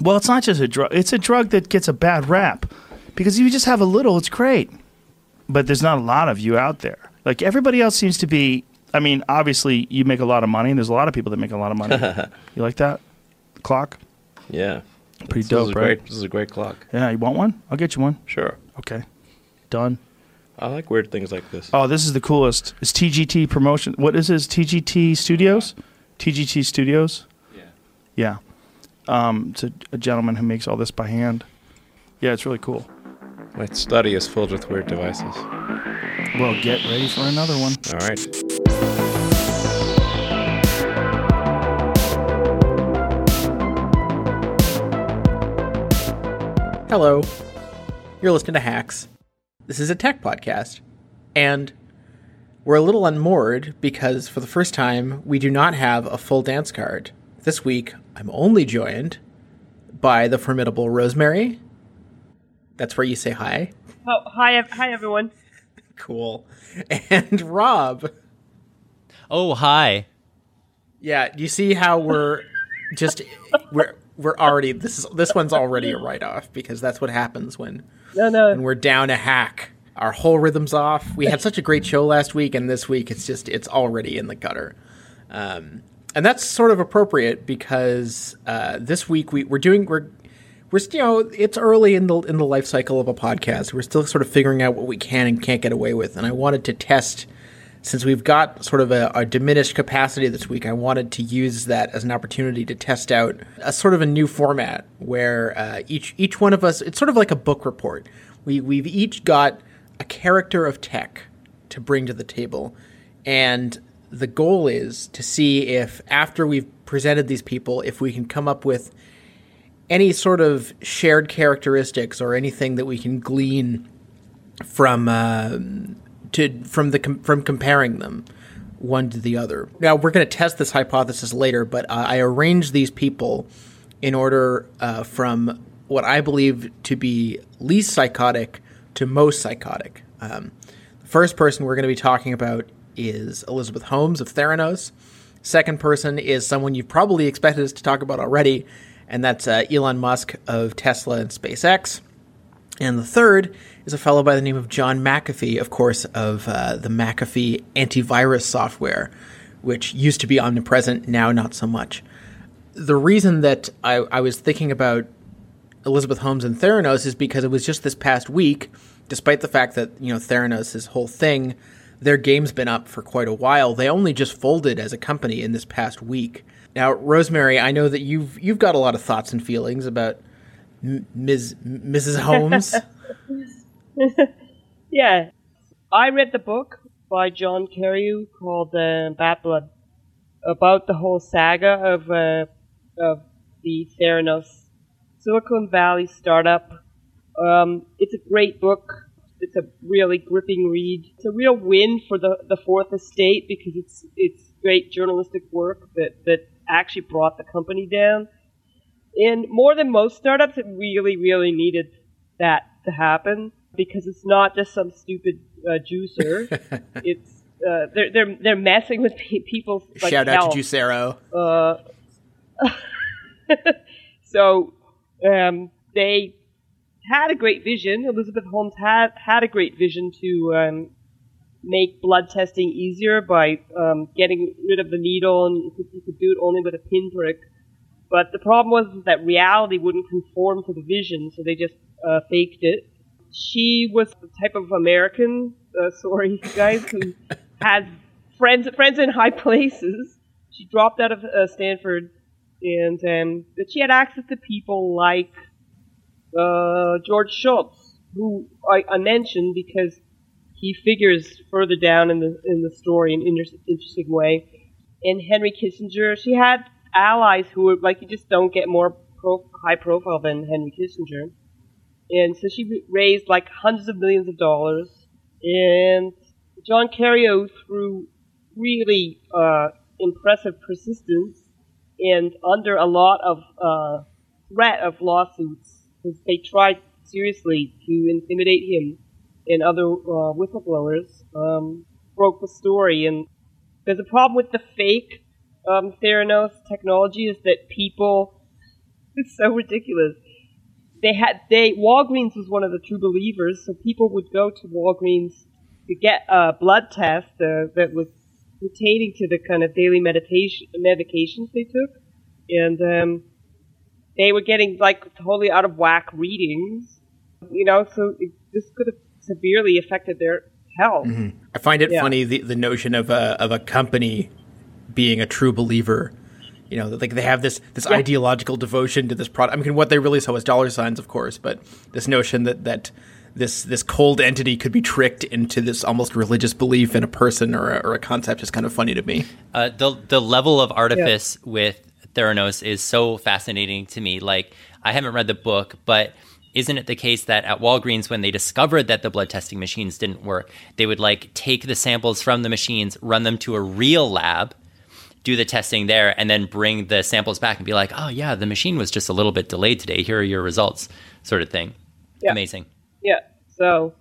Well, it's not just a drug. It's a drug that gets a bad rap because if you just have a little, it's great. But there's not a lot of you out there. Like everybody else seems to be. I mean, obviously, you make a lot of money, and there's a lot of people that make a lot of money. you like that clock? Yeah. Pretty This dope, is right? great. This is a great clock. Yeah, you want one? I'll get you one. Sure. Okay, done. I like weird things like this. Oh, this is the coolest. It's TGT promotion. What is this? TGT Studios? TGT Studios? Yeah. Yeah. Um, it's a, a gentleman who makes all this by hand. Yeah, it's really cool. My study is filled with weird devices. Well, get ready for another one. All right. Hello. You're listening to Hacks. This is a tech podcast. And we're a little unmoored because for the first time, we do not have a full dance card. This week, I'm only joined by the formidable Rosemary. That's where you say hi. Oh, hi, hi everyone. Cool. And Rob. Oh, hi. Yeah, you see how we're just we're we're already this is this one's already a write off because that's what happens when No, no. when we're down a hack. Our whole rhythm's off. We had such a great show last week, and this week it's just it's already in the gutter. Um, and that's sort of appropriate because uh, this week we, we're doing we're we're you know it's early in the in the life cycle of a podcast. We're still sort of figuring out what we can and can't get away with, and I wanted to test since we've got sort of a, a diminished capacity this week, I wanted to use that as an opportunity to test out a sort of a new format where uh, each each one of us it's sort of like a book report. We we've each got a character of tech to bring to the table, and the goal is to see if after we've presented these people, if we can come up with any sort of shared characteristics or anything that we can glean from uh, to from the com- from comparing them one to the other. Now we're going to test this hypothesis later, but uh, I arranged these people in order uh, from what I believe to be least psychotic to most psychotic. Um, the first person we're going to be talking about is Elizabeth Holmes of Theranos. Second person is someone you've probably expected us to talk about already, and that's uh, Elon Musk of Tesla and SpaceX. And the third is a fellow by the name of John McAfee, of course, of uh, the McAfee antivirus software, which used to be omnipresent, now not so much. The reason that I, I was thinking about Elizabeth Holmes and Theranos is because it was just this past week, despite the fact that, you know, Theranos' whole thing, their game's been up for quite a while. They only just folded as a company in this past week. Now, Rosemary, I know that you've you've got a lot of thoughts and feelings about M- Ms. Mrs. Holmes. Yeah, I read the book by John Carreyrou called uh, Bad Blood about the whole saga of uh, of the Theranos Silicon Valley startup. Um, it's a great book. It's a really gripping read. It's a real win for the, the Fourth Estate because it's it's great journalistic work that, that actually brought the company down. And more than most startups, it really, really needed that to happen because it's not just some stupid uh, juicer. it's uh, they're they're they're messing with pe- people's like, Shout out health. to Juicero. Uh, so um, they had a great vision. Elizabeth Holmes had had a great vision to um, make blood testing easier by um, getting rid of the needle, and you could, you could do it only with a pinprick. But the problem was that reality wouldn't conform to the vision, so they just uh, faked it. She was the type of American, uh, sorry guys, who had friends friends in high places. She dropped out of uh, Stanford, and um, but she had access to people like uh, George Shultz, who I, I mentioned because he figures further down in the in the story in an inter- interesting way. And Henry Kissinger, she had allies who were like you just don't get more pro- high profile than Henry Kissinger. And so she raised like hundreds of millions of dollars. And John Carreyrou, through really uh, impressive persistence and under a lot of uh, threat of lawsuits, because they tried seriously to intimidate him and other uh, whistleblowers, um, broke the story. And there's a problem with the fake um, Theranos technology is that people it's so ridiculous. They had they Walgreens was one of the true believers, so people would go to Walgreens to get a blood test uh, that was pertaining to the kind of daily meditation medications they took, and um, they were getting like totally out of whack readings. You know, so it, this could have severely affected their health. I find it Yeah. funny the, the notion of a of a company being a true believer. You know, like they have this this ideological devotion to this product. I mean, what they really saw was dollar signs, of course, but this notion that that this this cold entity could be tricked into this almost religious belief in a person or a, or a concept is kind of funny to me. Uh, the the level of artifice with Theranos is so fascinating to me. Like I haven't read the book, but isn't it the case that at Walgreens when they discovered that the blood testing machines didn't work, they would like take the samples from the machines, run them to a real lab, do the testing there, and then bring the samples back and be like, "Oh yeah, the machine was just a little bit delayed today. Here are your results," sort of thing. Yeah. Amazing. Yeah. So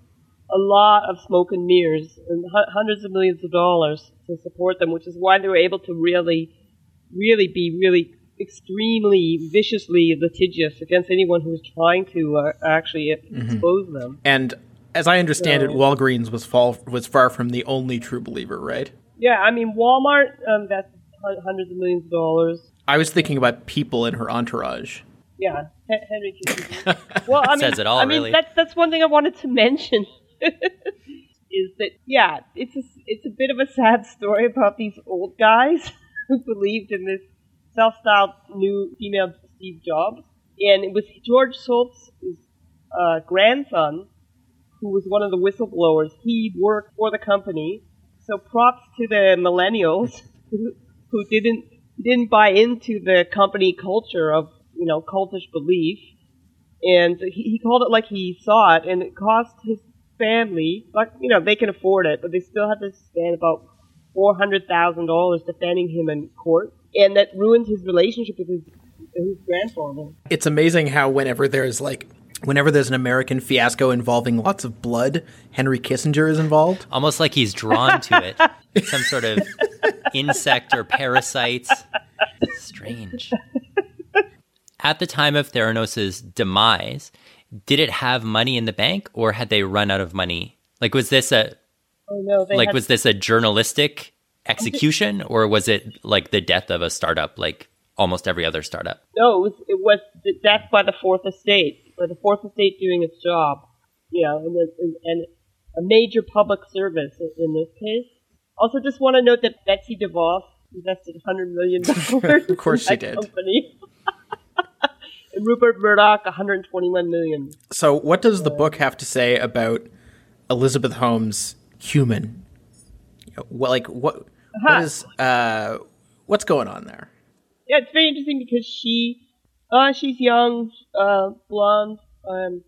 a lot of smoke and mirrors and hu- hundreds of millions of dollars to support them, which is why they were able to really, really be really extremely viciously litigious against anyone who was trying to uh, actually expose them. And as I understand it, Walgreens was fall was far from the only true believer, right? Yeah, I mean Walmart um, invested hun- hundreds of millions of dollars. I was thinking about people in her entourage. Yeah, Henry Kissinger. well, I mean, Says it all, I mean, really. that's that's one thing I wanted to mention. is that yeah, it's a it's a bit of a sad story about these old guys who believed in this self-styled new female Steve Jobs, and it was George Shultz's uh, grandson who was one of the whistleblowers. He worked for the company, so props to the millennials who, who didn't didn't buy into the company culture of you know cultish belief, and he, he called it like he saw it, and it cost his family like you know they can afford it, but they still had to spend about four hundred thousand dollars defending him in court, and that ruined his relationship with his his grandfather. It's amazing how whenever there's like whenever there's an American fiasco involving lots of blood, Henry Kissinger is involved. almost like he's drawn to it. Some sort of insect or parasite. Strange. At the time of Theranos' demise, did it have money in the bank or had they run out of money? Like was this a Oh no, they like had was this a journalistic execution or was it like the death of a startup like almost every other startup? No, it was, it was the death by the fourth estate, by the fourth estate doing its job. You know, and, and, and a major public service in, in this case. Also, just want to note that Betsy DeVos invested $100 million. Of course in she did. Company. and Rupert Murdoch, 121 million. So, what does the book have to say about Elizabeth Holmes' human? Well, like what what is uh what's going on there? Yeah, it's very interesting because she, uh, she's young, uh, blonde, um,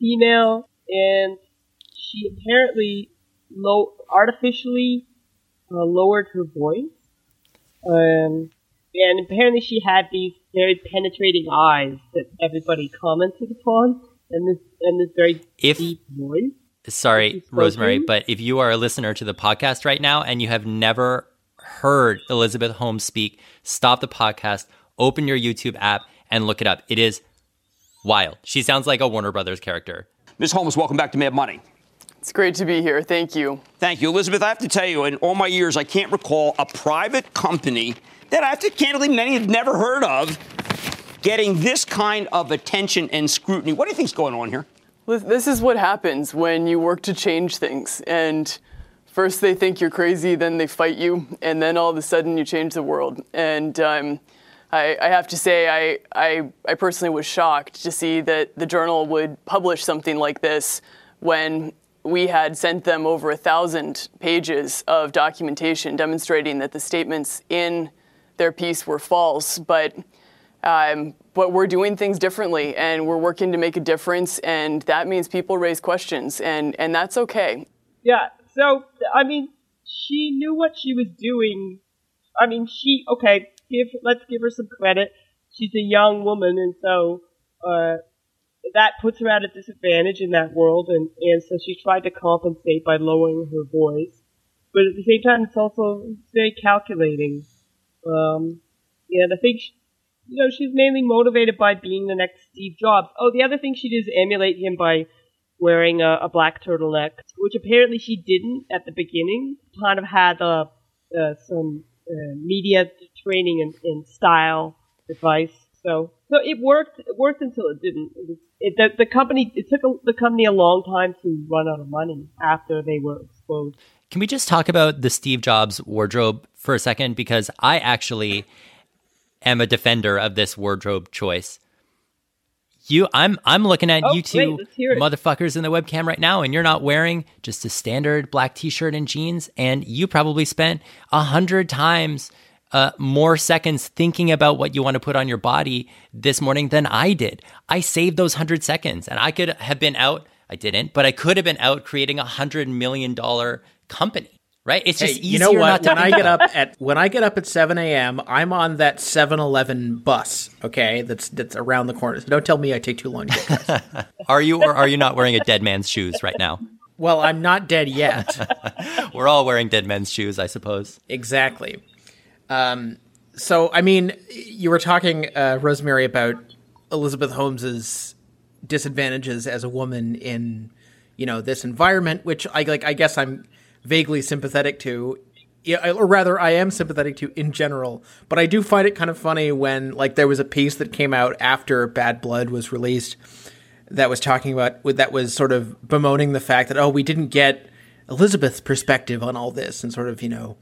female, and she apparently low artificially uh, lowered her voice. Um, and apparently she had these very penetrating eyes that everybody commented upon, and this and this very If- deep voice. Sorry, Rosemary, but if you are a listener to the podcast right now and you have never heard Elizabeth Holmes speak, stop the podcast, open your YouTube app, and look it up. It is wild. She sounds like a Warner Brothers character. Ms. Holmes, welcome back to Mad Money. It's great to be here. Thank you. Thank you. Elizabeth, I have to tell you, in all my years, I can't recall a private company that I have to candidly, many have never heard of, getting this kind of attention and scrutiny. What do you think's going on here? This- is what happens when you work to change things. And first they think you're crazy, then they fight you, and then all of a sudden you change the world. And um, I, I have to say, I, I, I personally was shocked to see that the journal would publish something like this when we had sent them over a thousand pages of documentation demonstrating that the statements in their piece were false. But um, but we're doing things differently and we're working to make a difference and that means people raise questions and, and that's okay Yeah. So I mean, she knew what she was doing. I mean, she okay. Give let's give her some credit. She's a young woman, and so uh, that puts her at a disadvantage in that world, and and so she tried to compensate by lowering her voice. But at the same time, it's also very calculating. Um, and I think she, you know, she's mainly motivated by being the next Steve Jobs. Oh, the other thing she did is emulate him by wearing a, a black turtleneck, which apparently she didn't at the beginning. Kind of had uh, uh, some uh, media training and, and style advice. So, so it worked. It worked until it didn't. It was, it, the, the company. It took a, the company a long time to run out of money after they were exposed. Can we just talk about the Steve Jobs wardrobe for a second? Because I actually am a defender of this wardrobe choice. You, I'm, I'm looking at Oh, you two let's hear it. motherfuckers in the webcam right now, and you're not wearing just a standard black T-shirt and jeans, and you probably spent a hundred times uh, more seconds thinking about what you want to put on your body this morning than I did. I saved those hundred seconds, and I could have been out. I didn't, but I could have been out creating a hundred million dollar company. Right? It's Hey, just easier you know what? When I get up at when I get up at seven a.m., I'm on that 7-Eleven bus. Okay, that's that's around the corner. So don't tell me I take too long. To get. Are you or are you not wearing a dead man's shoes right now? well, I'm not dead yet. We're all wearing dead men's shoes, I suppose. Exactly. Um, so, I mean, you were talking, uh, Rosemary, about Elizabeth Holmes's disadvantages as a woman in, you know, this environment, which I like. I guess I'm vaguely sympathetic to. Yeah, or rather, I am sympathetic to in general. But I do find it kind of funny when, like, there was a piece that came out after Bad Blood was released that was talking about that was sort of bemoaning the fact that oh, we didn't get Elizabeth's perspective on all this, and sort of you know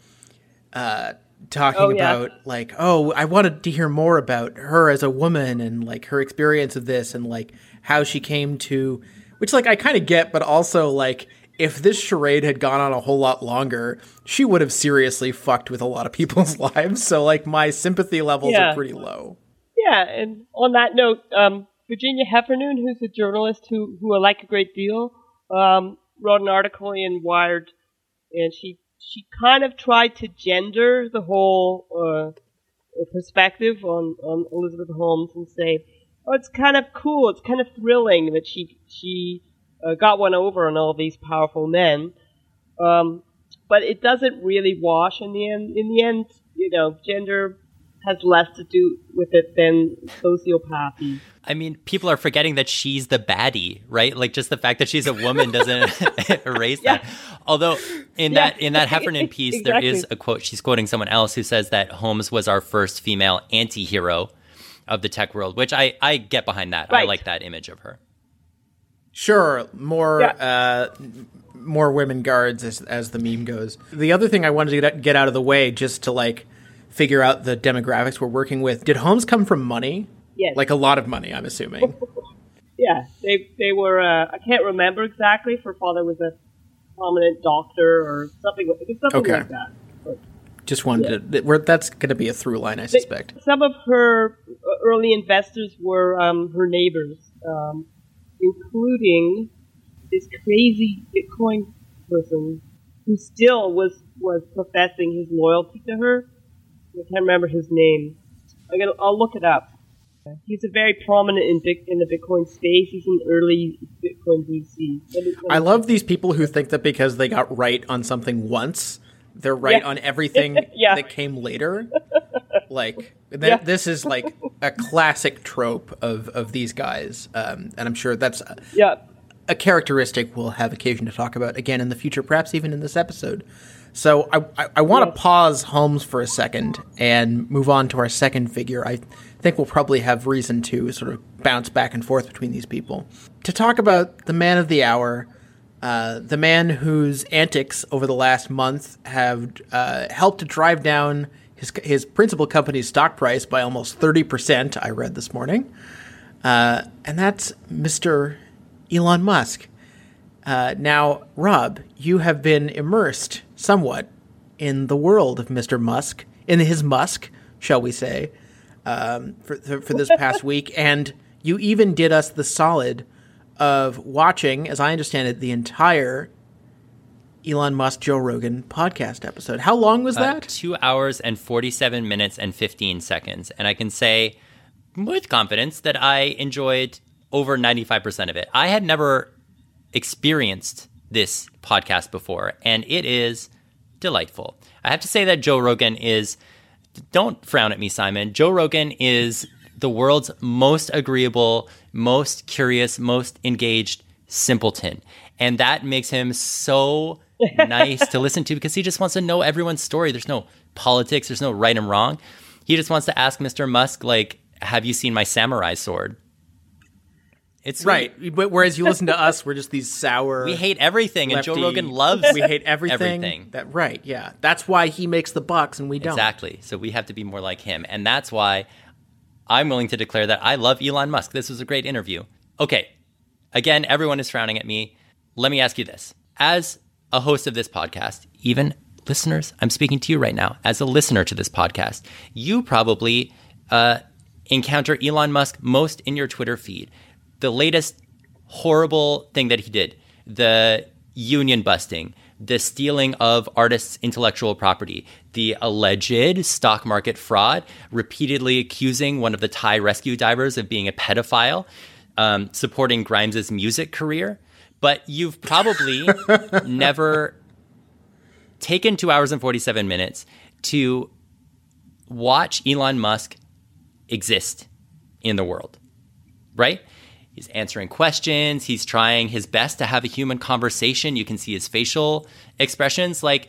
uh, talking Oh, yeah. about like oh i wanted to hear more about her as a woman and like her experience of this and like how she came to which like i kind of get but also like if this charade had gone on a whole lot longer she would have seriously fucked with a lot of people's lives. So like my sympathy levels Yeah. are pretty low. Yeah, and on that note, um, Virginia Heffernan, who's a journalist who, who I like a great deal, um, wrote an article in Wired, and she she kind of tried to gender the whole uh, perspective on, on Elizabeth Holmes and say, oh, it's kind of cool, it's kind of thrilling that she she uh, got one over on all these powerful men, um, but it doesn't really wash in the end. In the end, you know, gender has less to do with it than sociopathy. I mean, people are forgetting that she's the baddie, right? Like just the fact that she's a woman doesn't erase that. Although in Yeah. that in that Heffernan piece, there is a quote. She's quoting someone else who says that Holmes was our first female anti-hero of the tech world, which I I get behind that. I like that image of her. Sure, more Yeah. uh, more women guards as as the meme goes. The other thing I wanted to get- get out of the way, just to like figure out the demographics we're working with. Did Holmes come from money? Yes. Like a lot of money, I'm assuming. Yeah, they they were. Uh, I can't remember exactly. Her father was a prominent doctor or something. Something Okay. like that. But Just wanted to. That's going to be a through line, I suspect. some of her early investors were um, her neighbors, um, including this crazy Bitcoin person who still was was professing his loyalty to her. I can't remember his name. I'm gonna. I'll look it up. He's a very prominent in in the Bitcoin space. He's an early Bitcoin VC. Let me- let me- I love these people who think that because they got right on something once, they're right Yeah. on everything Yeah. that came later. Like th- Yeah. this is like a classic trope of of these guys, um, and I'm sure that's a, Yeah. a characteristic we'll have occasion to talk about again in the future, perhaps even in this episode. So I I, I want to pause Holmes for a second and move on to our second figure. I think we'll probably have reason to sort of bounce back and forth between these people to talk about the man of the hour. Uh, the man whose antics over the last month have uh, helped to drive down his his principal company's stock price by almost thirty percent. I read this morning, uh, and that's Mr. Elon Musk. Uh, now, Rob, you have been immersed somewhat in the world of Mr. Musk, in his Musk, shall we say, um, for, for for this past week, and you even did us the solid of watching, as I understand it, the entire Elon Musk Joe Rogan podcast episode. How long was Uh, that? two hours and 47 minutes and 15 seconds. And I can say with confidence that I enjoyed over 95% of it. I had never experienced this podcast before, and it is delightful. I have to say that Joe Rogan is don't frown at me, Simon. Joe Rogan is the world's most agreeable, most curious, most engaged simpleton. And that makes him so nice to listen to because he just wants to know everyone's story. There's no politics, there's no right and wrong. He just wants to ask Mr. Musk, like, have you seen my samurai sword? It's sweet. Right. But whereas you listen to us, we're just these sour. We hate everything, and Joe Rogan loves We hate everything. everything. That right. Yeah. That's why he makes the bucks and we don't. Exactly. So we have to be more like him. And that's why I'm willing to declare that I love Elon Musk. This was a great interview. Okay. Again, everyone is frowning at me. Let me ask you this. As a host of this podcast, even listeners, I'm speaking to you right now, as a listener to this podcast, you probably uh, encounter Elon Musk most in your Twitter feed. The latest horrible thing that he did, the union busting, the stealing of artists' intellectual property, the alleged stock market fraud, repeatedly accusing one of the Thai rescue divers of being a pedophile, um, supporting Grimes' music career. But you've probably never taken two hours and 47 minutes to watch Elon Musk exist in the world, right? He's answering questions. He's trying his best to have a human conversation. You can see his facial expressions. Like,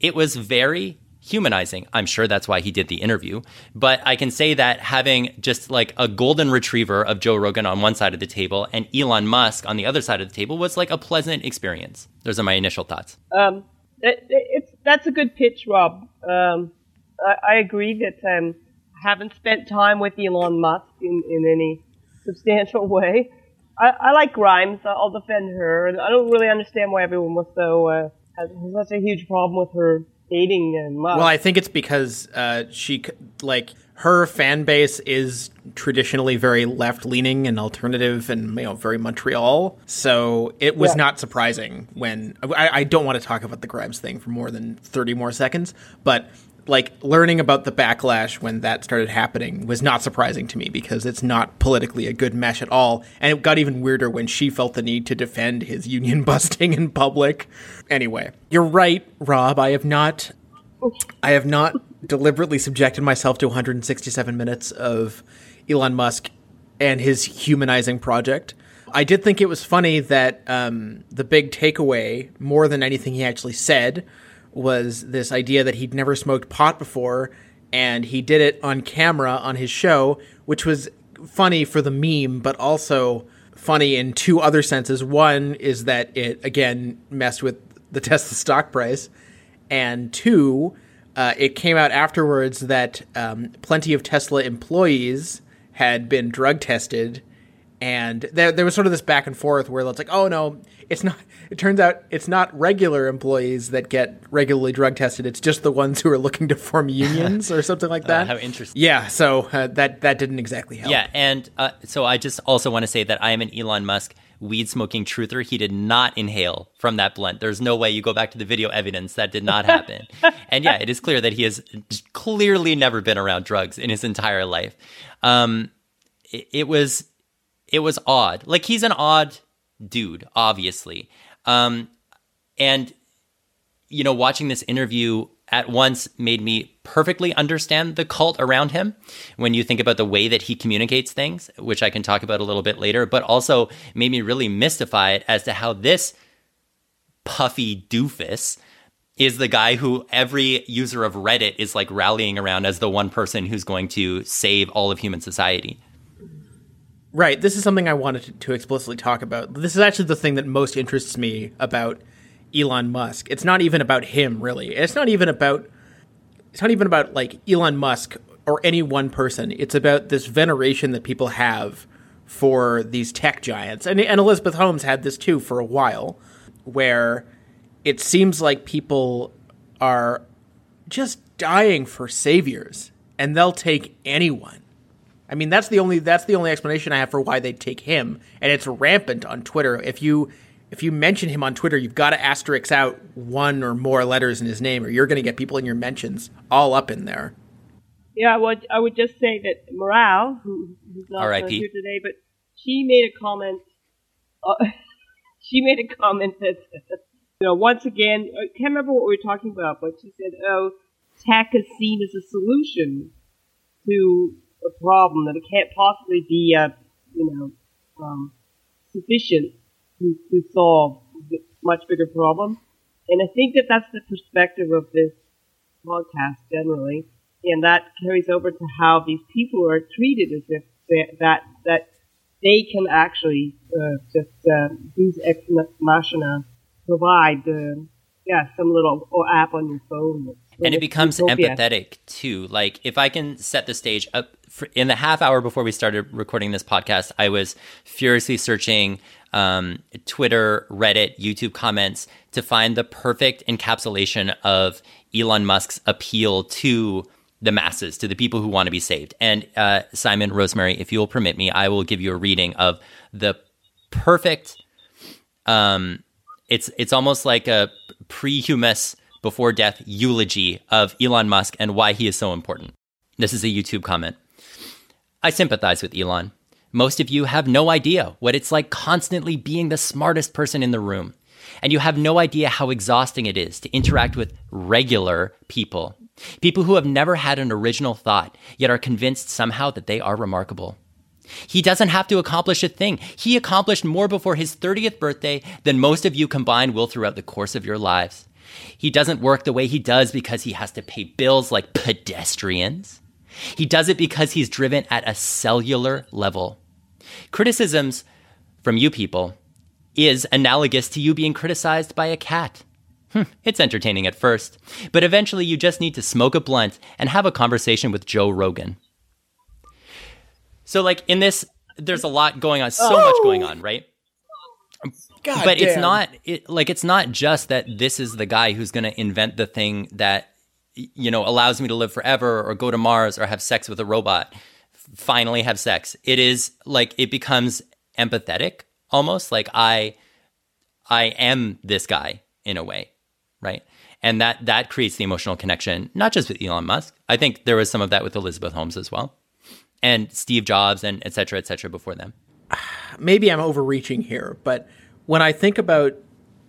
it was very humanizing. I'm sure that's why he did the interview. But I can say that having just like a golden retriever of Joe Rogan on one side of the table and Elon Musk on the other side of the table was like a pleasant experience. Those are my initial thoughts. Um, it, it's that's a good pitch, Rob. Um, I, I agree that um, I haven't spent time with Elon Musk in, in any substantial way. I, I like Grimes. I'll defend her, and I don't really understand why everyone was so uh, has such a huge problem with her dating Musk. Well, I think it's because uh, she like her fan base is traditionally very left leaning and alternative and you know very Montreal. So it was Yeah. not surprising when I, I don't want to talk about the Grimes thing for more than thirty more seconds, but like learning about the backlash when that started happening was not surprising to me because it's not politically a good mesh at all. And it got even weirder when she felt the need to defend his union busting in public. Anyway, you're right, Rob. I have not I have not deliberately subjected myself to 167 minutes of Elon Musk and his humanizing project. I did think it was funny that um, the big takeaway, more than anything he actually said, was this idea that he'd never smoked pot before, and he did it on camera on his show, which was funny for the meme, but also funny in two other senses. One is that it, again, messed with the Tesla stock price and two, uh, it came out afterwards that um, plenty of Tesla employees had been drug tested, and there there was sort of this back and forth where it's like, oh no, it's not. It turns out it's not regular employees that get regularly drug tested. It's just the ones who are looking to form unions or something like that. how interesting. Yeah, so uh, that that didn't exactly help. Yeah, and uh, so I just also want to say that I am an Elon Musk weed smoking truther. He did not inhale from that blunt. There's no way you go back to the video evidence that did not happen. and yeah, it is clear that he has clearly never been around drugs in his entire life. Um, it, it was it was odd. Like he's an odd dude, obviously. Um, and you know, watching this interview at once made me perfectly understand the cult around him when you think about the way that he communicates things, which I can talk about a little bit later, but also made me really mystify it as to how this puffy doofus is the guy who every user of Reddit is like rallying around as the one person who's going to save all of human society. Right. This is something I wanted to, explicitly talk about. This is actually the thing that most interests me about Elon Musk. It's not even about him, really. It's not even about. It's not even about like Elon Musk or any one person. It's about this veneration that people have for these tech giants, and and Elizabeth Holmes had this too for a while, where it seems like people are just dying for saviors, and they'll take anyone. I mean, that's the only that's the only explanation I have for why they take him, and it's rampant on Twitter. If you if you mention him on Twitter, you've got to asterisk out one or more letters in his name, or you're going to get people in your mentions all up in there. Yeah, I would, I would just say that Morale, who, who's not uh, R.I.P.. here today, but she made a comment. Uh, she made a comment that, you know, once again, I can't remember what we were talking about, but she said, "Oh, tech is seen as a solution to a problem that it can't possibly be, uh, you know, um, sufficient to, to solve a much bigger problem. And I think that that's the perspective of this podcast generally, and that carries over to how these people are treated as if they, that that they can actually uh, just uh, deus ex machina, provide uh, yeah some little app on your phone. And it becomes utopia. empathetic too. Like if I can set the stage up for, in the half hour before we started recording this podcast, I was furiously searching um, Twitter, Reddit, YouTube comments to find the perfect encapsulation of Elon Musk's appeal to the masses, to the people who want to be saved. And uh, Simon, Rosemary, if you will permit me, I will give you a reading of the perfect. Um, it's it's almost like a pre-humus before death eulogy of Elon Musk and why he is so important. This is a YouTube comment. I sympathize with Elon. Most of you have no idea what it's like constantly being the smartest person in the room. And you have no idea how exhausting it is to interact with regular people. People who have never had an original thought, yet are convinced somehow that they are remarkable. He doesn't have to accomplish a thing. He accomplished more before his 30th birthday than most of you combined will throughout the course of your lives. He doesn't work the way he does because he has to pay bills like pedestrians. He does it because he's driven at a cellular level. Criticisms from you people is analogous to you being criticized by a cat. Hm, it's entertaining at first, but eventually you just need to smoke a blunt and have a conversation with Joe Rogan. So, like in this, there's a lot going on, so oh! much going oh! on, right? God but damn. it's not it, like it's not just that this is the guy who's going to invent the thing that you know allows me to live forever or go to Mars or have sex with a robot finally have sex. It is like it becomes empathetic almost like I I am this guy in a way, right? And that that creates the emotional connection, not just with Elon Musk. I think there was some of that with Elizabeth Holmes as well, and Steve Jobs, and et cetera, et cetera, before them. Maybe I'm overreaching here, but when I think about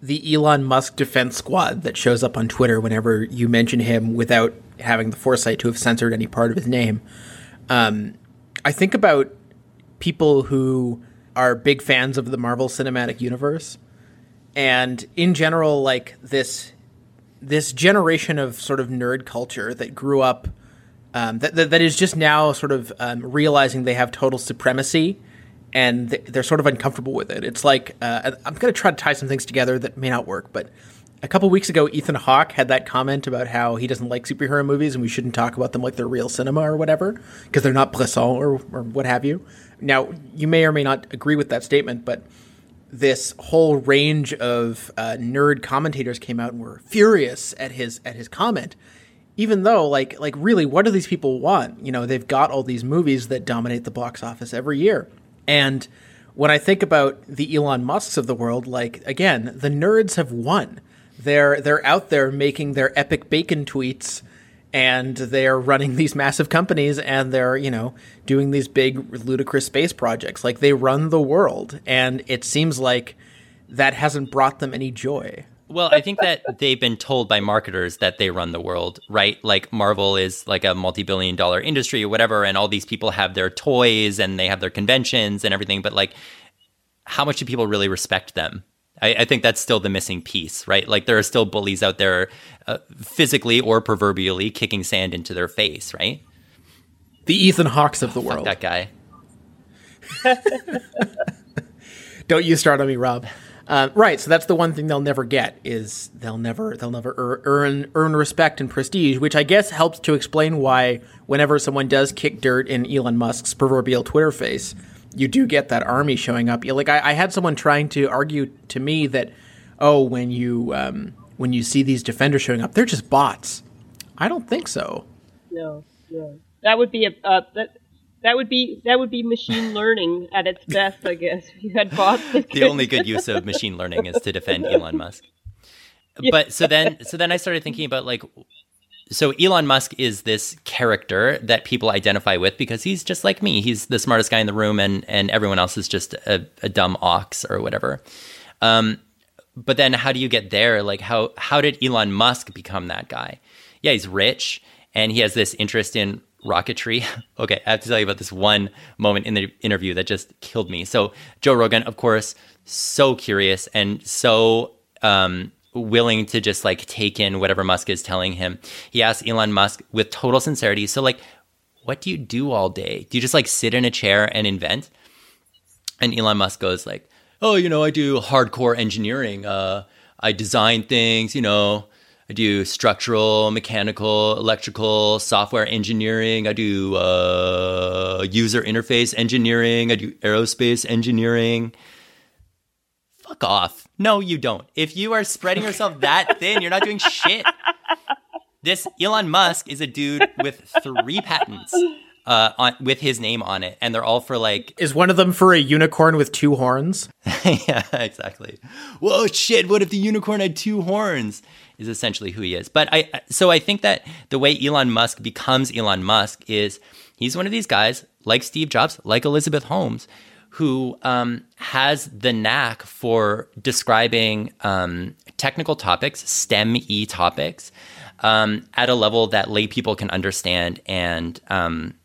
the Elon Musk defense squad that shows up on Twitter whenever you mention him without having the foresight to have censored any part of his name, um, I think about people who are big fans of the Marvel Cinematic Universe, and in general, like this this generation of sort of nerd culture that grew up um, that, that, that is just now sort of um, realizing they have total supremacy and they're sort of uncomfortable with it. It's like uh, I'm going to try to tie some things together that may not work, but a couple weeks ago, Ethan Hawke had that comment about how he doesn't like superhero movies and we shouldn't talk about them like they're real cinema or whatever because they're not Bresson or, or what have you. Now, you may or may not agree with that statement, but this whole range of uh, nerd commentators came out and were furious at his at his comment. Even though, like, like really, what do these people want? You know, they've got all these movies that dominate the box office every year, and when I think about the Elon Musks of the world, like again, the nerds have won. They're they're out there making their epic bacon tweets and they're running these massive companies and they're you know doing these big ludicrous space projects. Like they run the world and it seems like that hasn't brought them any joy well i think that they've been told by marketers that they run the world right like marvel is like a multi-billion dollar industry or whatever and all these people have their toys and they have their conventions and everything but like how much do people really respect them I, I, think that's still the missing piece, right? Like there are still bullies out there, uh, physically or proverbially, kicking sand into their face, right? The Ethan Hawkes of the oh, world. That guy. Don't you start on me, Rob. Uh, right, so that's the one thing they'll never get is they'll never they'll never earn earn respect and prestige, which I guess helps to explain why whenever someone does kick dirt in Elon Musk's proverbial Twitter face, you do get that army showing up. Like I, I, had someone trying to argue to me that, oh, when you um, when you see these defenders showing up, they're just bots. I don't think so. No, no, that would be a uh, that that would be that would be machine learning at its best, I guess. If you had bots. the only good use of machine learning is to defend Elon Musk. Yeah. But so then, so then I started thinking about like so Elon Musk is this character that people identify with because he's just like me. He's the smartest guy in the room, and and everyone else is just a, a dumb ox or whatever. Um, but then how do you get there? Like how how did Elon Musk become that guy? yeah, he's rich and he has this interest in rocketry. okay, I have to tell you about this one moment in the interview that just killed me. So Joe Rogan, of course, so curious and so um, willing to just like take in whatever Musk is telling him. He asks Elon Musk with total sincerity, so like, what do you do all day? Do you just like sit in a chair and invent? And Elon Musk goes like, oh, you know, I do hardcore engineering. Uh, I design things, you know, I do structural, mechanical, electrical, software engineering. I do uh, user interface engineering. I do aerospace engineering. Fuck off. No, you don't. If you are spreading yourself that thin, you're not doing shit. This Elon Musk is a dude with three patents uh, on, with his name on it, and they're all for like. Is one of them for a unicorn with two horns? yeah, exactly. Whoa, shit! What if the unicorn had two horns? Is essentially who he is. But I, so I think that the way Elon Musk becomes Elon Musk is he's one of these guys like Steve Jobs, like Elizabeth Holmes, who um, has the knack for describing um, technical topics, STEM e topics, um, at a level that lay people can understand and um,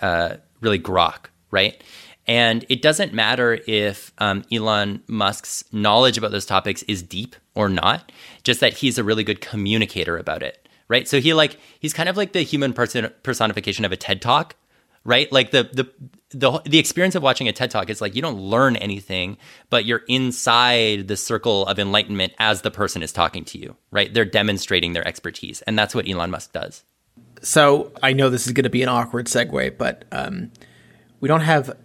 uh, really grok, right? And it doesn't matter if um, Elon Musk's knowledge about those topics is deep or not, just that he's a really good communicator about it, right? So he like he's kind of like the human person personification of a TED talk, right? Like the the the the experience of watching a TED talk is like you don't learn anything, but you're inside the circle of enlightenment as the person is talking to you, right? They're demonstrating their expertise, and that's what Elon Musk does. So I know this is going to be an awkward segue, but um, we don't have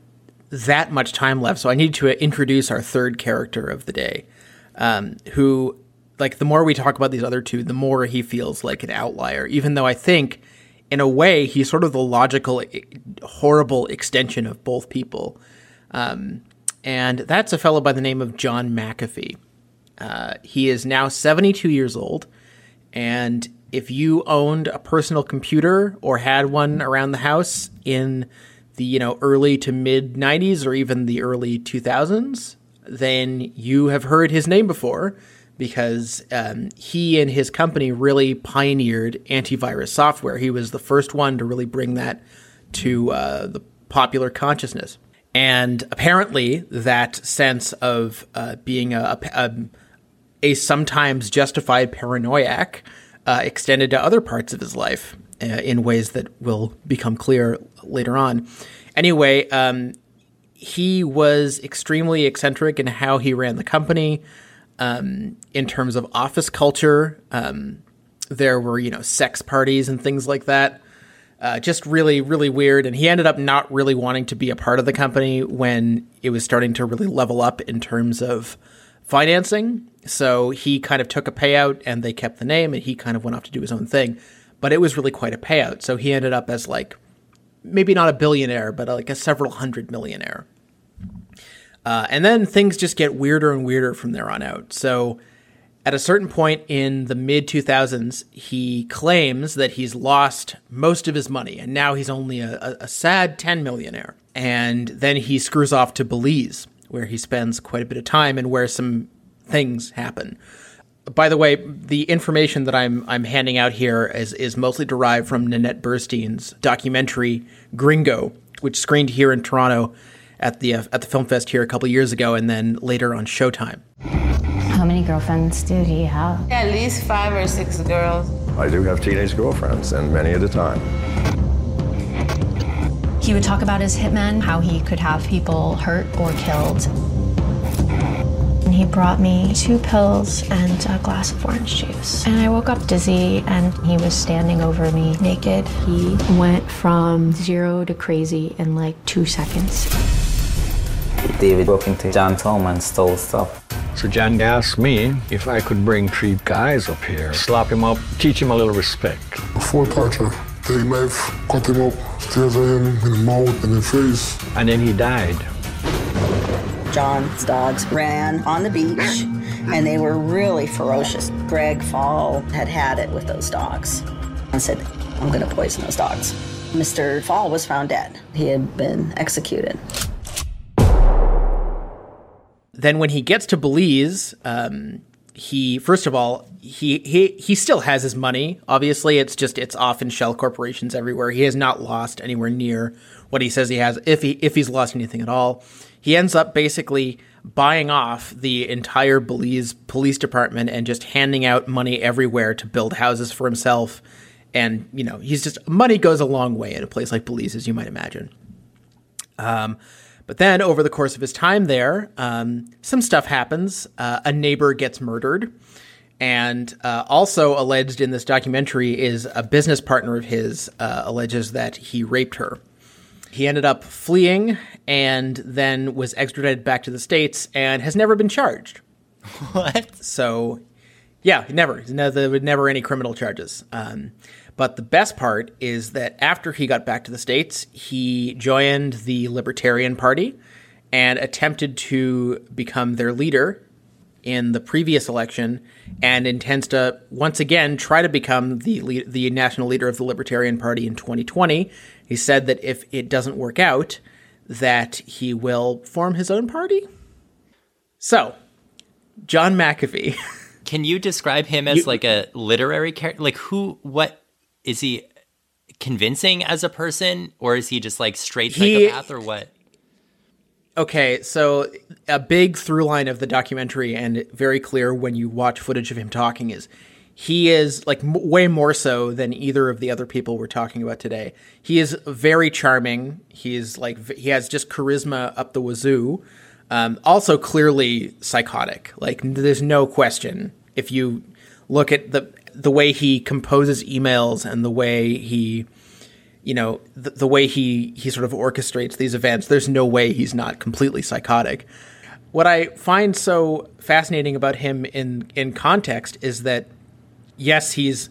that much time left, so I need to introduce our third character of the day, um, who, like, the more we talk about these other two, the more he feels like an outlier, even though I think, in a way, he's sort of the logical, horrible extension of both people. Um, and that's a fellow by the name of John McAfee. Uh, he is now 72 years old, and if you owned a personal computer or had one around the house in the you know early to mid 90s or even the early 2000s, then you have heard his name before because um, he and his company really pioneered antivirus software. He was the first one to really bring that to uh, the popular consciousness. And apparently, that sense of uh, being a, a, a, sometimes justified paranoiac uh, extended to other parts of his life uh, in ways that will become clear later on. Anyway, um, he was extremely eccentric in how he ran the company. Um, in terms of office culture, um, there were you know sex parties and things like that. Uh, just really, really weird. And he ended up not really wanting to be a part of the company when it was starting to really level up in terms of financing. So he kind of took a payout and they kept the name and he kind of went off to do his own thing but it was really quite a payout. So he ended up as like maybe not a billionaire, but like a several hundred millionaire. Uh, and then things just get weirder and weirder from there on out. So at a certain point in the mid 2000s, he claims that he's lost most of his money and now he's only a, a, sad 10 millionaire. And then he screws off to Belize, where he spends quite a bit of time and where some things happen by the way, the information that I'm I'm handing out here is is mostly derived from Nanette Burstein's documentary Gringo, which screened here in Toronto at the uh, at the film fest here a couple years ago, and then later on Showtime. How many girlfriends did he have? At least five or six girls. I do have teenage girlfriends, and many at a time. He would talk about his hitmen, how he could have people hurt or killed he brought me two pills and a glass of orange juice. And I woke up dizzy and he was standing over me naked. He went from zero to crazy in like two seconds. David broke into John's home and stole stuff. So John asked me if I could bring three guys up here, slap him up, teach him a little respect. Before torture, take knife, cut him up, stares at him in the mouth and the face. And then he died. John's dogs ran on the beach and they were really ferocious. Greg Faull had had it with those dogs and said, I'm going to poison those dogs. Mr. Faull was found dead. He had been executed. Then, when he gets to Belize, um, he first of all he he he still has his money. Obviously, it's just it's off in shell corporations everywhere. He has not lost anywhere near what he says he has, if he if he's lost anything at all. He ends up basically buying off the entire Belize police department and just handing out money everywhere to build houses for himself. And you know, he's just money goes a long way in a place like Belize, as you might imagine. Um, but then over the course of his time there, um, some stuff happens. Uh, a neighbor gets murdered. And uh, also alleged in this documentary is a business partner of his uh, alleges that he raped her. He ended up fleeing and then was extradited back to the States and has never been charged. What? So, yeah, never. No, there were never any criminal charges. Um, but the best part is that after he got back to the States, he joined the Libertarian Party and attempted to become their leader in the previous election and intends to once again try to become the lead, the national leader of the Libertarian Party in 2020. He said that if it doesn't work out, that he will form his own party. So, John McAfee. Can you describe him as You- like a literary character? Like who? What is he? Convincing as a person, or is he just like straight He- psychopath, or what? Okay, so a big through line of the documentary, and very clear when you watch footage of him talking, is he is like m- way more so than either of the other people we're talking about today. He is very charming. He is like v- he has just charisma up the wazoo. Um, also, clearly psychotic. Like there's no question if you look at the the way he composes emails and the way he you know the, the way he he sort of orchestrates these events there's no way he's not completely psychotic. What i find so fascinating about him in in context is that yes he's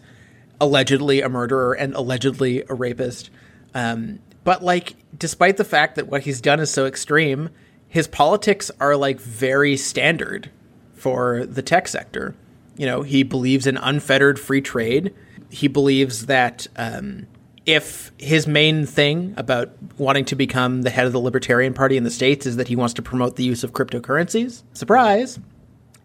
allegedly a murderer and allegedly a rapist um, but like despite the fact that what he's done is so extreme his politics are like very standard for the tech sector. You know he believes in unfettered free trade. He believes that um, if his main thing about wanting to become the head of the Libertarian Party in the States is that he wants to promote the use of cryptocurrencies, surprise.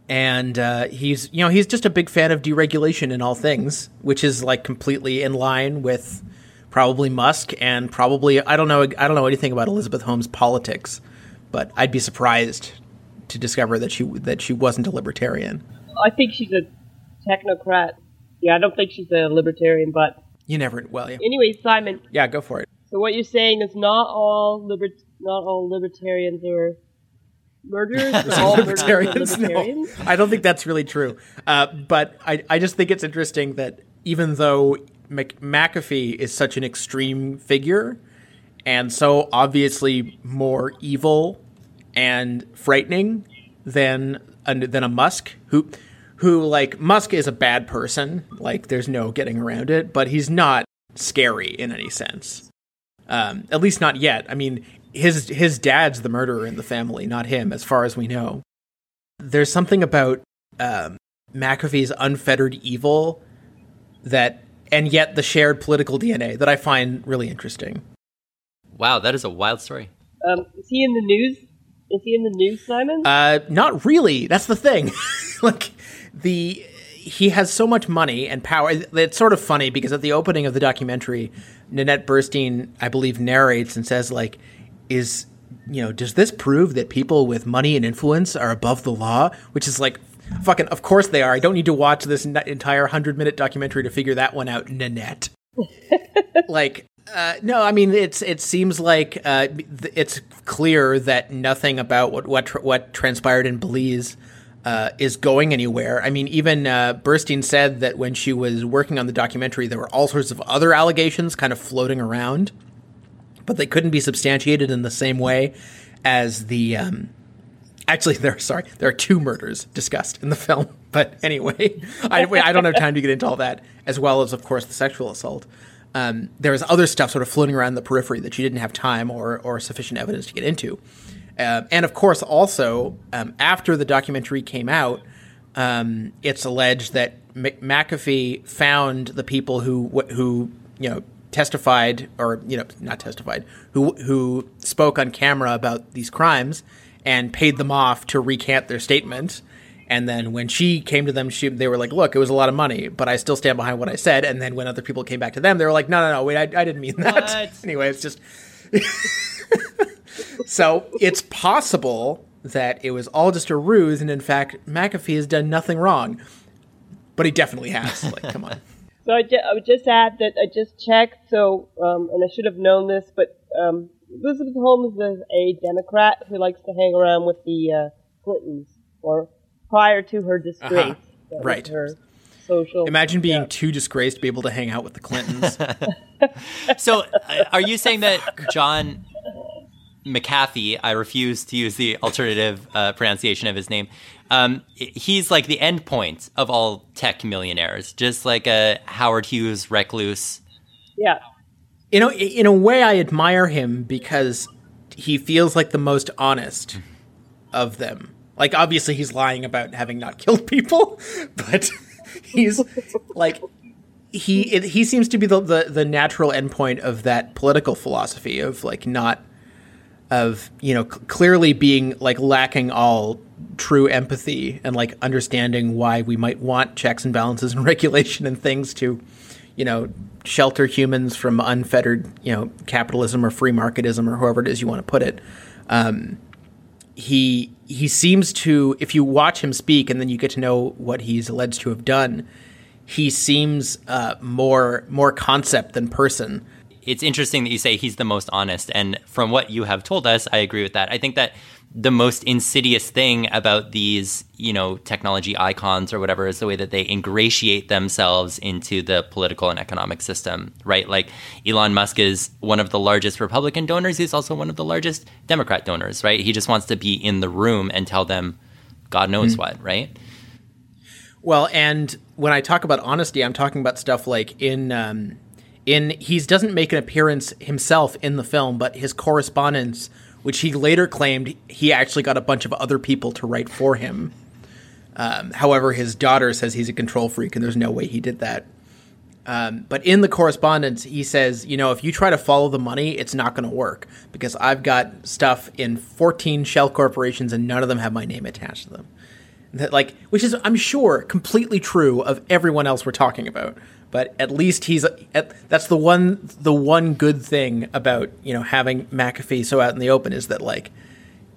And uh, he's, you know, he's just a big fan of deregulation in all things, which is like completely in line with probably Musk and probably I don't know I don't know anything about Elizabeth Holmes' politics, but I'd be surprised to discover that she that she wasn't a libertarian. I think she's a technocrat. Yeah, I don't think she's a libertarian, but You never, well, yeah, anyway, Simon. yeah, go for it. So what you're saying is not all liber- not all libertarians are murderers. All are libertarians. No. I don't think that's really true. Uh, but I, I just think it's interesting that even though Mc- McAfee is such an extreme figure and so obviously more evil and frightening than a, than a Musk who who like Musk is a bad person like there's no getting around it but he's not scary in any sense um, at least not yet I mean his his dad's the murderer in the family not him as far as we know there's something about um, McAfee's unfettered evil that and yet the shared political DNA that I find really interesting Wow, that is a wild story. Um, is he in the news? Is he in the news, Simon? Uh, not really. That's the thing. like the he has so much money and power. It's sort of funny because at the opening of the documentary, Nanette Burstein, I believe, narrates and says like, "Is you know, does this prove that people with money and influence are above the law?" Which is like. Fucking, of course they are. I don't need to watch this n- entire hundred minute documentary to figure that one out, Nanette. like, uh, no, I mean it's it seems like uh, th- it's clear that nothing about what what tr- what transpired in Belize uh, is going anywhere. I mean, even uh, Burstein said that when she was working on the documentary, there were all sorts of other allegations kind of floating around, but they couldn't be substantiated in the same way as the. Um, Actually, there. Sorry, there are two murders discussed in the film. But anyway, I, I don't have time to get into all that, as well as, of course, the sexual assault. Um, there was other stuff sort of floating around the periphery that she didn't have time or or sufficient evidence to get into. Uh, and of course, also um, after the documentary came out, um, it's alleged that McAfee found the people who who you know testified or you know not testified who who spoke on camera about these crimes and paid them off to recant their statements. And then when she came to them, she they were like, "Look, it was a lot of money, but I still stand behind what I said." And then when other people came back to them, they were like, "No, no, no, wait, I, I didn't mean that." What? anyway, it's just so it's possible that it was all just a ruse, and in fact, McAfee has done nothing wrong, but he definitely has. Like, come on. So I, ju- I would just add that I just checked. So, um, and I should have known this, but um, Elizabeth Holmes is a Democrat who likes to hang around with the uh, Clintons, or prior to her disgrace. Uh-huh. Right. Her social. Imagine being too disgraced to be able to hang out with the Clintons. So, uh, are you saying that John McAfee, I refuse to use the alternative uh, pronunciation of his name, um, he's like the end point of all tech millionaires, just like a Howard Hughes recluse. Yeah. you know, in a way, I admire him because he feels like the most honest of them. Like, obviously, he's lying about having not killed people, but he's like he it, he seems to be the, the the natural endpoint of that political philosophy of like not of you know c- clearly being like lacking all true empathy and like understanding why we might want checks and balances and regulation and things to you know shelter humans from unfettered you know capitalism or free marketism or however it is you want to put it. Um, he he seems to if you watch him speak and then you get to know what he's alleged to have done he seems uh, more more concept than person It's interesting that you say he's the most honest, and from what you have told us, I agree with that. I think that the most insidious thing about these, you know, technology icons or whatever is the way that they ingratiate themselves into the political and economic system, right? Like Elon Musk is one of the largest Republican donors. He's also one of the largest Democrat donors, right? He just wants to be in the room and tell them God knows Mhm. what, right? Well, and when I talk about honesty, I'm talking about stuff like in um, in he doesn't make an appearance himself in the film, but his correspondence, which he later claimed he actually got a bunch of other people to write for him. Um, however, his daughter says he's a control freak, and there's no way he did that. Um, but in the correspondence, he says, you know, if you try to follow the money, it's not going to work because I've got stuff in 14 shell corporations and none of them have my name attached to them. That like, which is I'm sure completely true of everyone else we're talking about. But at least he's at, that's the one the one good thing about you know having McAfee so out in the open is that like,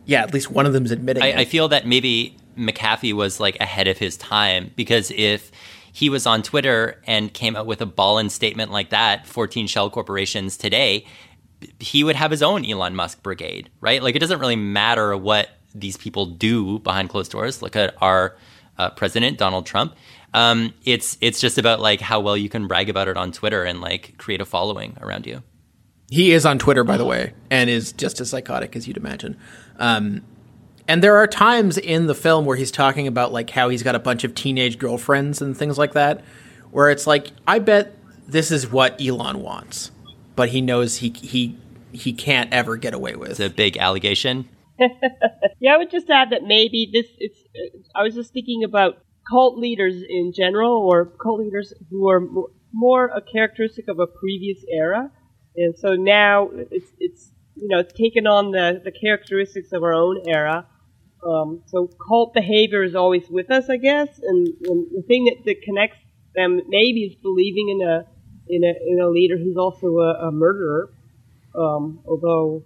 yeah, at least one of them's admitting. I. I feel that maybe McAfee was like ahead of his time because if he was on Twitter and came out with a ballin statement like that, 14 shell corporations today, he would have his own Elon Musk brigade, right? Like it doesn't really matter what these people do behind closed doors. Look at our uh, president, Donald Trump. Um, it's it's just about like how well you can brag about it on Twitter and like create a following around you. He is on Twitter, by the way, and is just as psychotic as you'd imagine. Um, and there are times in the film where he's talking about like how he's got a bunch of teenage girlfriends and things like that, where it's like, I bet this is what Elon wants, but he knows he he he can't ever get away with. It's a big allegation. yeah, I would just add that maybe this. It's. Uh, I was just thinking about cult leaders in general, or cult leaders who are more a characteristic of a previous era, and so now it's it's you know it's taken on the the characteristics of our own era. Um, so cult behavior is always with us, I guess, and, and the thing that, that connects them maybe is believing in a in a in a leader who's also a, a murderer. Um, although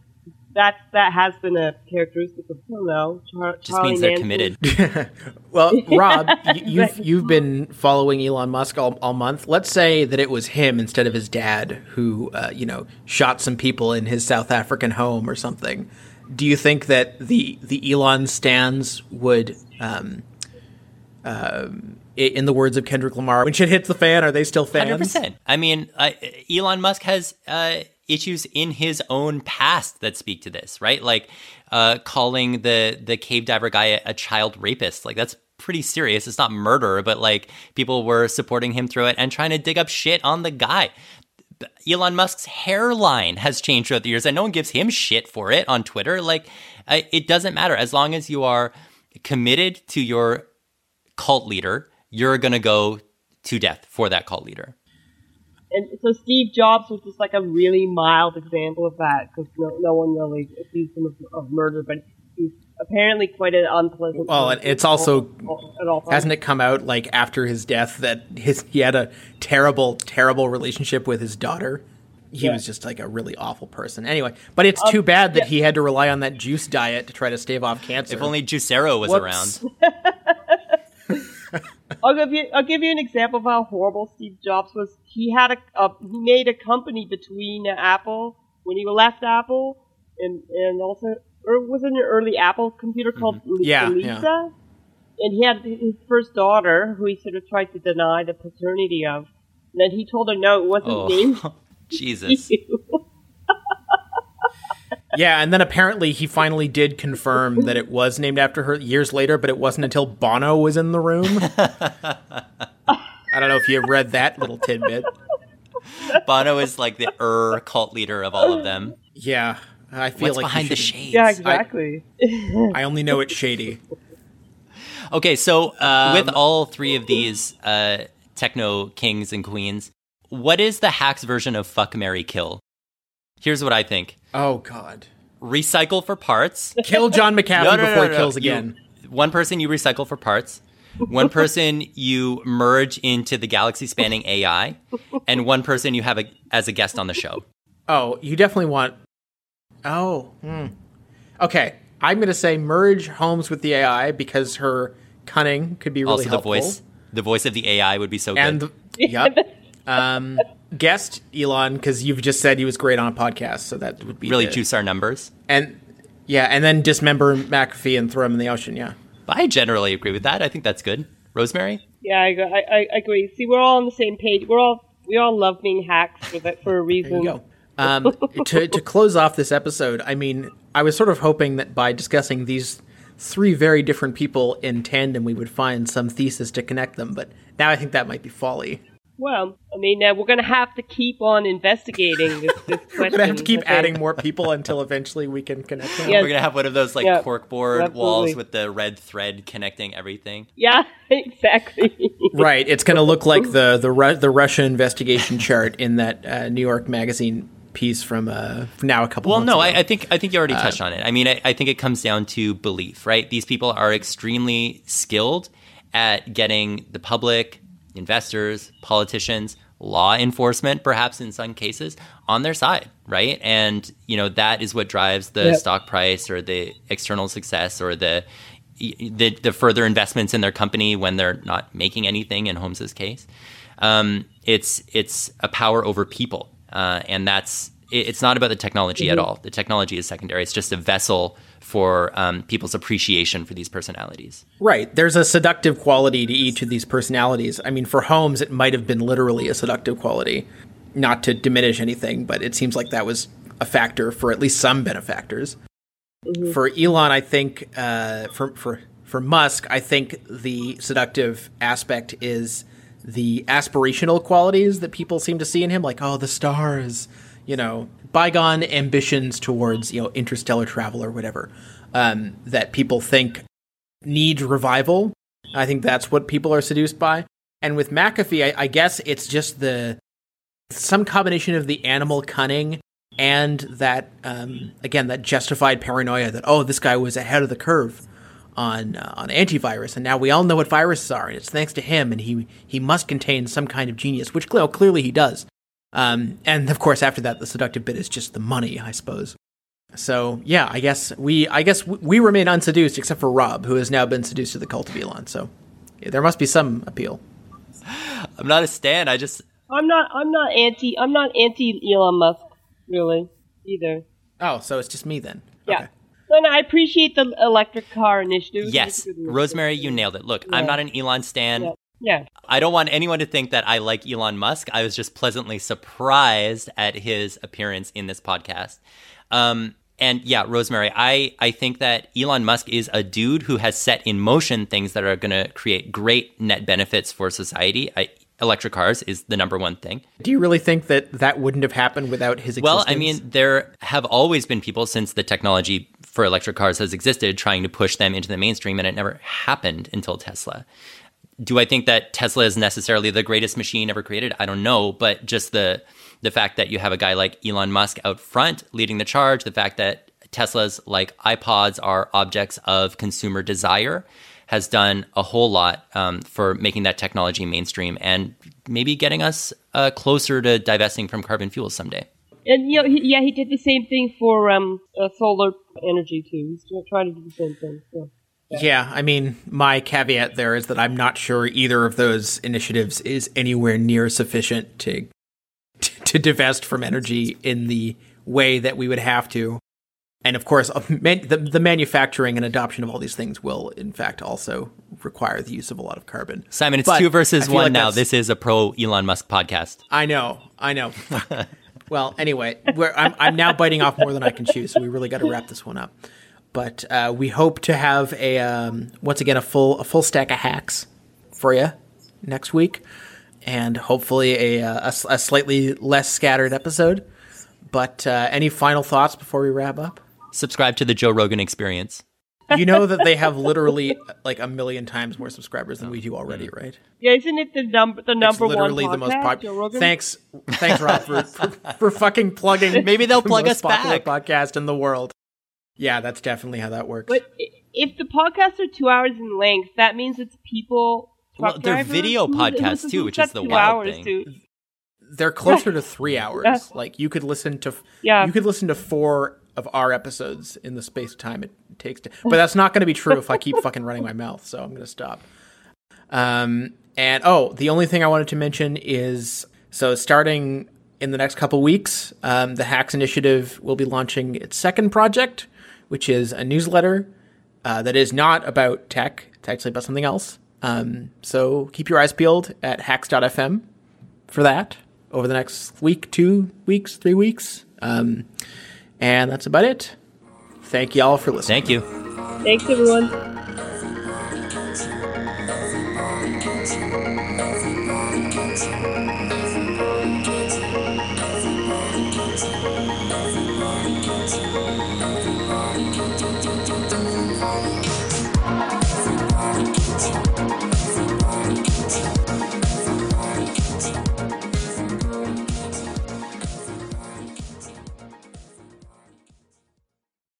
that that has been a characteristic of I don't. Char- Just Charlie means they're Manson. committed. Well, Rob, y- you've you've been following Elon Musk all, all month. Let's say that it was him instead of his dad who, uh, you know, shot some people in his South African home or something. Do you think that the the Elon stands would, um, um, in the words of Kendrick Lamar, when shit hits the fan, are they still fans? Hundred percent. I mean, uh, Elon Musk has uh, issues in his own past that speak to this, right? Like uh, calling the the cave diver guy a, a child rapist. Like that's pretty serious. It's not murder, but like people were supporting him through it and trying to dig up shit on the guy. Elon Musk's hairline has changed throughout the years, and no one gives him shit for it on Twitter. Like, it doesn't matter as long as you are committed to your cult leader. You're gonna go to death for that cult leader. And so Steve Jobs was just like a really mild example of that because no, no one really accused him of, of murder, but he's apparently quite an unpleasant. Well, and it's also at all hasn't it come out like after his death that his he had a terrible, terrible relationship with his daughter. He Yeah. was just like a really awful person. Anyway, but it's Um, too bad that yeah. he had to rely on that juice diet to try to stave off cancer. If only Juicero was Whoops. around. I'll give you I'll give you an example of how horrible Steve Jobs was. He had a, a he made a company between Apple when he left Apple and and also or was it an early Apple computer mm-hmm. called Li- Yeah, Lisa. yeah. And he had his first daughter, who he sort of tried to deny the paternity of. And then he told her no, it wasn't Oh, named. Jesus. yeah, and then apparently he finally did confirm that it was named after her years later, but it wasn't until Bono was in the room. I don't know if you read that little tidbit. Bono is like the er cult leader of all of them. Yeah, I feel What's like behind the should- shades? Yeah, exactly. I only know it's shady. Okay, so uh, with Um, all three of these uh, techno kings and queens, what is the hacks version of fuck, Mary kill? Here's what I think: Oh God, recycle for parts, kill John McAfee before he kills You- again. one person you recycle for parts, one person you merge into the galaxy-spanning AI, and one person you have a, as a guest on the show. Oh, you definitely want. Oh, hmm. okay. I'm going to say merge Holmes with the AI because her cunning could be really also, helpful. the voice, the voice of the AI would be so and good. the, yep. Um, guest Elon because you've just said he was great on a podcast, so that would be really the- juice our numbers. And yeah, and then dismember McAfee and throw him in the ocean. Yeah. But I generally agree with that. I think that's good. Rosemary. Yeah, I, agree- I, I agree. See, we're all on the same page. We're all we all love being hacks for that for a reason. There you go. Um, to to close off this episode, I mean, I was sort of hoping that by discussing these three very different people in tandem, we would find some thesis to connect them. But now I think that might be folly. Well, I mean, uh, we're going to have to keep on investigating this, this question. We're gonna have to keep I think. adding more people until eventually we can connect them. Yes. We're gonna have one of those like Yeah, corkboard absolutely. walls with the red thread connecting everything. Yeah, exactly. Right, it's going to look like the the Ru- the Russia investigation chart in that uh, New York Magazine piece from uh, now a couple. Well, no, ago. I, I think I think you already Uh, touched on it. I mean, I, I think it comes down to belief, right? These people are extremely skilled at getting the public, investors, politicians, law enforcement, perhaps in some cases, on their side, right? And you know that is what drives the Yep. stock price or the external success or the the, the further investments in their company when they're not making anything in Holmes's case. Um, it's it's a power over people, uh, and that's it, it's not about the technology at Mhm. all. The technology is secondary. It's just a vessel for um, people's appreciation for these personalities. Right. There's a seductive quality to each of these personalities. I mean, for Holmes, it might have been literally a seductive quality. Not to diminish anything, but it seems like that was a factor for at least some benefactors. For Elon, I think uh, for for for Musk, I think the seductive aspect is the aspirational qualities that people seem to see in him, like oh, the stars, you know, bygone ambitions towards you know interstellar travel or whatever um, that people think need revival. I think that's what people are seduced by. And with McAfee, I, I guess it's just the some combination of the animal cunning and that um, again that justified paranoia that oh this guy was ahead of the curve on uh, on antivirus and now we all know what viruses are and it's thanks to him and he he must contain some kind of genius which cl- clearly he does um, and of course after that the seductive bit is just the money I suppose so yeah I guess we I guess we remain unseduced except for Rob who has now been seduced to the cult of Elon so yeah, there must be some appeal I'm not a stan. I just I'm not. I'm not anti. I'm not anti Elon Musk really either. oh so it's just me then Yeah. No, no, I appreciate the electric car initiative. yes, It's a good initiative. Rosemary, you nailed it. Look, I'm not an Elon stan. Yeah. Yeah. I don't want anyone to think that I like Elon Musk. I was just pleasantly surprised at his appearance in this podcast. Um, and yeah, Rosemary, I, I think that Elon Musk is a dude who has set in motion things that are going to create great net benefits for society. I, electric cars is the number one thing. do you really think that that wouldn't have happened without his existence Well, I mean, there have always been people since the technology for electric cars has existed trying to push them into the mainstream, and it never happened until Tesla. Do I think that Tesla is necessarily the greatest machine ever created? I don't know, but just the the fact that you have a guy like Elon Musk out front leading the charge, the fact that Teslas like iPods are objects of consumer desire, has done a whole lot um, for making that technology mainstream and maybe getting us uh, closer to divesting from carbon fuels someday. And you know, he, yeah, he did the same thing for um, uh, solar energy too. He's trying to do the same thing. Yeah, I mean, my caveat there is that I'm not sure either of those initiatives is anywhere near sufficient to to divest from energy in the way that we would have to. And of course, the, the manufacturing and adoption of all these things will, in fact, also require the use of a lot of carbon. Simon, it's But two versus one like now. This is a pro Elon Musk podcast. I know, I know. well, anyway, we're, I'm, I'm now biting off more than I can chew, so we really got to wrap this one up. But uh, we hope to have a um, once again a full a full stack of hacks for you next week, and hopefully a, uh, a, s- a slightly less scattered episode. But uh, any final thoughts before we wrap up? Subscribe to the Joe Rogan Experience. You know that they have literally like a million times more subscribers than we do already, right? Yeah, isn't it the number the number it's literally one the most podcast, popular. Joe Rogan? Thanks, thanks, Rob, for, for, for fucking plugging. Maybe they'll the plug most us popular back. Podcast in the world. Yeah, that's definitely how that works. But if the podcasts are two hours in length, that means it's people. Well, truck they're video who- who podcasts, too, which is the two wild hours thing. to- They're closer to three hours. Yeah. Like you could listen to, Yeah. you could listen to four of our episodes in the space of time it takes to. But that's not going to be true if I keep fucking running my mouth. So I'm going to stop. Um, and oh, the only thing I wanted to mention is so starting in the next couple weeks, um, the Hacks Initiative will be launching its second project, which is a newsletter uh, that is not about tech. It's actually about something else. Um, so keep your eyes peeled at hacks.fm for that over the next week, two weeks, three weeks. Um, and that's about it. Thank you all for listening. Thank you. Thanks, everyone.